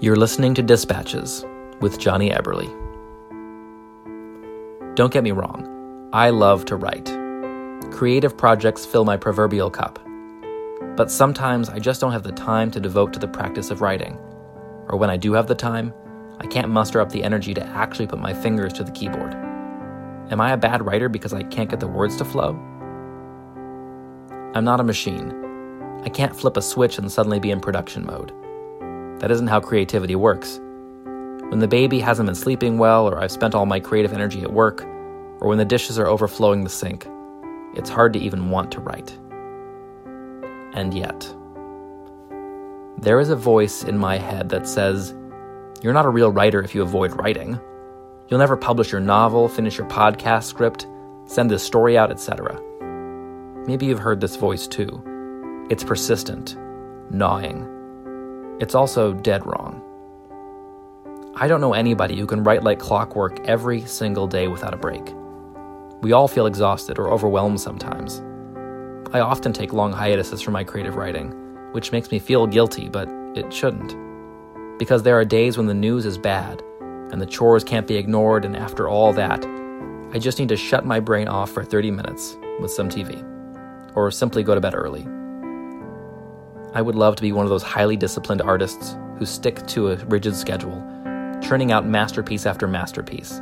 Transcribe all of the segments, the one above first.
You're listening to Dispatches with Jonny Eberle. Don't get me wrong, I love to write. Creative projects fill my proverbial cup. But sometimes I just don't have the time to devote to the practice of writing. Or when I do have the time, I can't muster up the energy to actually put my fingers to the keyboard. Am I a bad writer because I can't get the words to flow? I'm not a machine. I can't flip a switch and suddenly be in production mode. That isn't how creativity works. When the baby hasn't been sleeping well, or I've spent all my creative energy at work, or when the dishes are overflowing the sink, it's hard to even want to write. And yet, there is a voice in my head that says, You're not a real writer if you avoid writing. You'll never publish your novel, finish your podcast script, send this story out, etc. Maybe you've heard this voice too. It's persistent, gnawing. It's also dead wrong. I don't know anybody who can write like clockwork every single day without a break. We all feel exhausted or overwhelmed sometimes. I often take long hiatuses from my creative writing, which makes me feel guilty, but it shouldn't. Because there are days when the news is bad, and the chores can't be ignored, and after all that, I just need to shut my brain off for 30 minutes with some TV, or simply go to bed early. I would love to be one of those highly disciplined artists who stick to a rigid schedule, churning out masterpiece after masterpiece.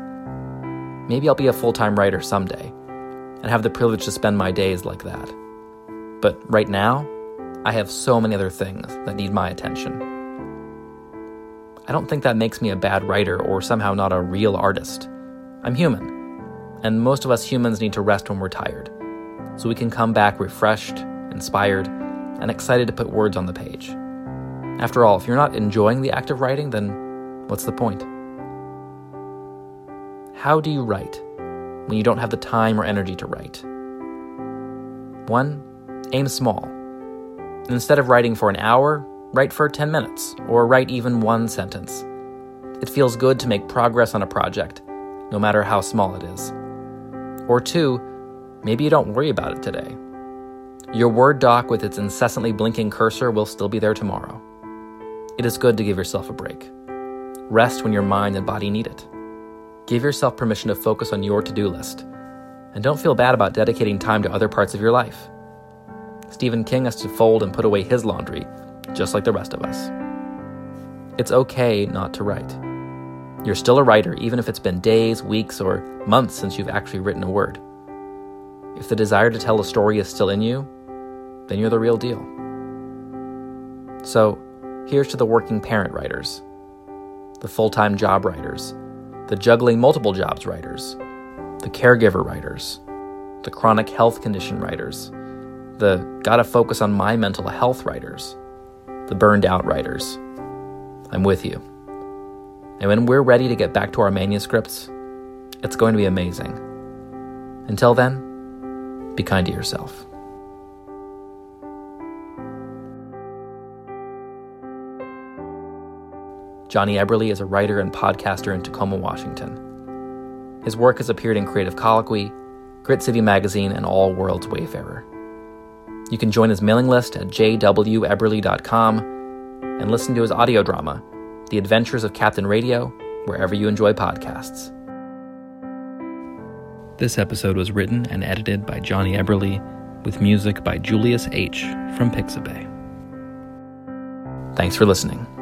Maybe I'll be a full time writer someday and have the privilege to spend my days like that. But right now, I have so many other things that need my attention. I don't think that makes me a bad writer or somehow not a real artist. I'm human, and most of us humans need to rest when we're tired, so we can come back refreshed, inspired, and excited to put words on the page. After all, if you're not enjoying the act of writing, then what's the point? How do you write when you don't have the time or energy to write? One, aim small. Instead of writing for an hour, write for 10 minutes, or write even one sentence. It feels good to make progress on a project, no matter how small it is. Or two, maybe you don't worry about it today. Your Word doc with its incessantly blinking cursor will still be there tomorrow. It is good to give yourself a break. Rest when your mind and body need it. Give yourself permission to focus on your to do list. And don't feel bad about dedicating time to other parts of your life. Stephen King has to fold and put away his laundry, just like the rest of us. It's okay not to write. You're still a writer, even if it's been days, weeks, or months since you've actually written a word. If the desire to tell a story is still in you, then you're the real deal. So, here's to the working parent writers, the full time job writers, the juggling multiple jobs writers, the caregiver writers, the chronic health condition writers, the gotta focus on my mental health writers, the burned out writers. I'm with you. And when we're ready to get back to our manuscripts, it's going to be amazing. Until then, be kind to yourself. Jonny Eberle is a writer and podcaster in Tacoma, Washington. His work has appeared in Creative Colloquy, Grit City Magazine, and All Worlds Wayfarer. You can join his mailing list at jweberle.com and listen to his audio drama, The Adventures of Captain Radio, wherever you enjoy podcasts. This episode was written and edited by Jonny Eberle, with music by Julius H. from Pixabay. Thanks for listening.